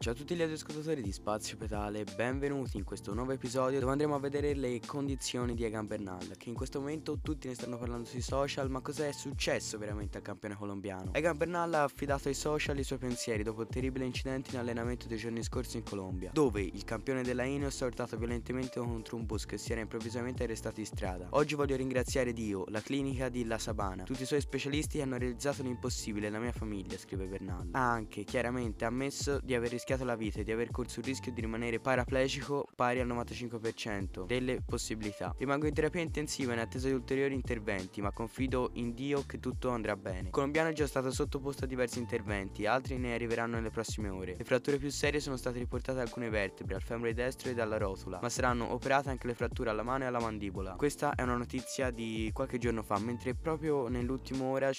ciao a tutti gli ascoltatori di Spazio Pedale, benvenuti in questo nuovo episodio dove andremo a vedere le condizioni di Egan Bernal, che in questo momento tutti ne stanno parlando sui social, ma cos'è successo veramente al campione colombiano? Egan Bernal ha affidato ai social i suoi pensieri dopo il terribile incidente in allenamento dei giorni scorsi in Colombia, dove il campione della Ineos ha urtato violentemente contro un bus che si era improvvisamente arrestato in strada. Oggi voglio ringraziare Dio, la clinica di La Sabana, tutti i suoi specialisti che hanno realizzato l'impossibile, la mia famiglia, scrive Bernal. Ha anche chiaramente ammesso di aver rischiato la vita e di aver corso il rischio di rimanere paraplegico pari al 95% delle possibilità. Rimango in terapia intensiva in attesa di ulteriori interventi, ma confido in Dio che tutto andrà bene. Il colombiano è già stato sottoposto a diversi interventi, altri ne arriveranno nelle prossime ore. Le fratture più serie sono state riportate alcune vertebre, al femore destro e alla rotula, ma saranno operate anche le fratture alla mano e alla mandibola. Questa è una notizia di qualche giorno fa, mentre proprio nell'ultima ora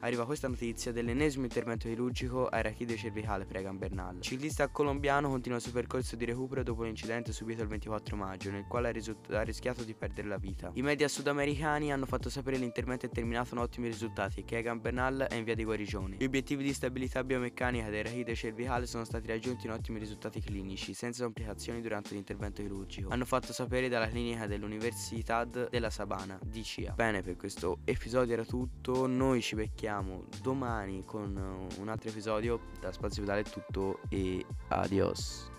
arriva questa notizia dell'ennesimo intervento chirurgico a rachide cervicale per Egan Bernal ciclista colombiano continua il suo percorso di recupero dopo l'incidente subito il 24 maggio, nel quale ha, risult- ha rischiato di perdere la vita. I media sudamericani hanno fatto sapere che l'intervento è terminato con ottimi risultati e che Egan Bernal è in via di guarigione. Gli obiettivi di stabilità biomeccanica del rachide cervicale sono stati raggiunti in ottimi risultati clinici, senza complicazioni durante l'intervento chirurgico. Hanno fatto sapere dalla clinica dell'Università della Sabana, DCA. Bene, per questo episodio era tutto. Noi ci becchiamo domani con un altro episodio. Da Spazio Vitale è tutto e adiós.